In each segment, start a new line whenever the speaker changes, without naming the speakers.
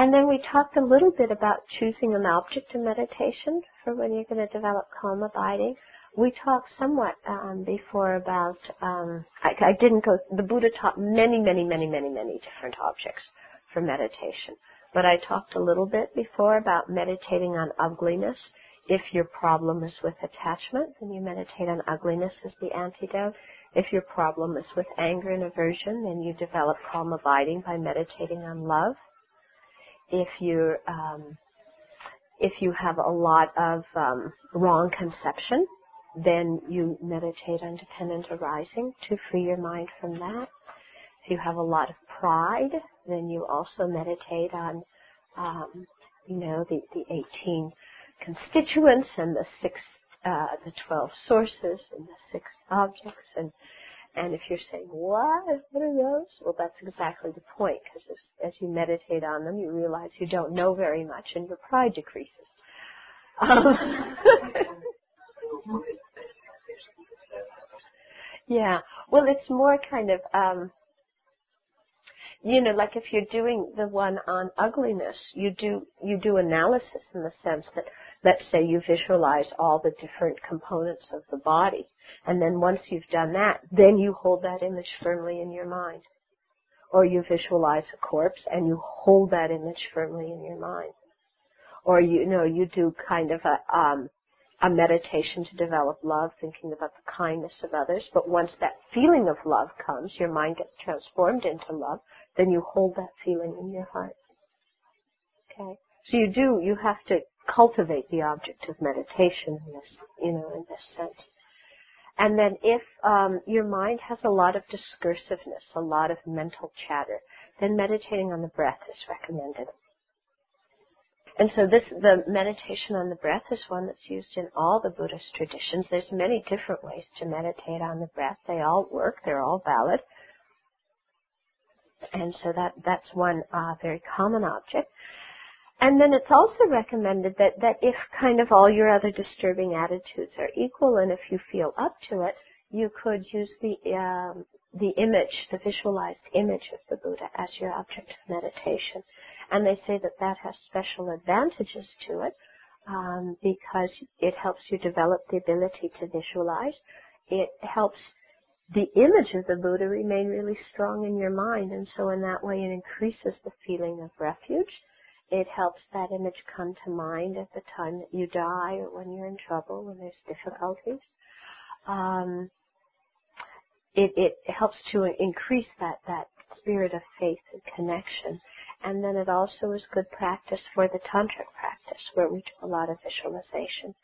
And then we talked a little bit about choosing an object in meditation for when you're going to develop calm abiding. We talked somewhat um, before about, um, I, I didn't go, the Buddha taught many, many, many, many, many different objects for meditation. But I talked a little bit before about meditating on ugliness. If your problem is with attachment, then you meditate on ugliness as the antidote. If your problem is with anger and aversion, then you develop calm abiding by meditating on love. If you um, if you have a lot of um, wrong conception, then you meditate on dependent arising to free your mind from that. If you have a lot of pride, then you also meditate on, um, you know, the, the 18 constituents and the six, uh, the 12 sources and the six objects. And, and if you're saying, what? What are those? Well, that's exactly the point, because as, as you meditate on them, you realize you don't know very much and your pride decreases. Um, yeah. Well, it's more kind of, um, you know, like if you're doing the one on ugliness, you do you do analysis in the sense that, let's say, you visualize all the different components of the body, and then once you've done that, then you hold that image firmly in your mind, or you visualize a corpse and you hold that image firmly in your mind, or you know you do kind of a um, a meditation to develop love, thinking about the kindness of others. But once that feeling of love comes, your mind gets transformed into love, then you hold that feeling in your heart. Okay? So you do, you have to cultivate the object of meditation in this, you know, in this sense. And then if um, your mind has a lot of discursiveness, a lot of mental chatter, then meditating on the breath is recommended. And so this, the meditation on the breath is one that's used in all the Buddhist traditions. There's many different ways to meditate on the breath. They all work. They're all valid. And so that, that's one uh, very common object. And then it's also recommended that, that if kind of all your other disturbing attitudes are equal and if you feel up to it, you could use the, um, the image, the visualized image of the Buddha as your object of meditation. And they say that that has special advantages to it um, because it helps you develop the ability to visualize. It helps the image of the Buddha remain really strong in your mind, and so in that way it increases the feeling of refuge. It helps that image come to mind at the time that you die or when you're in trouble, when there's difficulties. Um, it, it helps to increase that, that spirit of faith and connection. And then it also is good practice for the tantric practice, where we do a lot of visualization.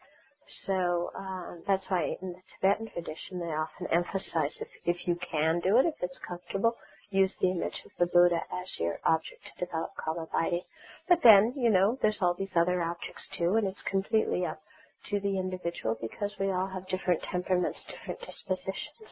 So uh, that's why in the Tibetan tradition they often emphasize if, if you can do it, if it's comfortable, use the image of the Buddha as your object to develop calm abiding. But then, you know, there's all these other objects too, and it's completely up to the individual because we all have different temperaments, different dispositions.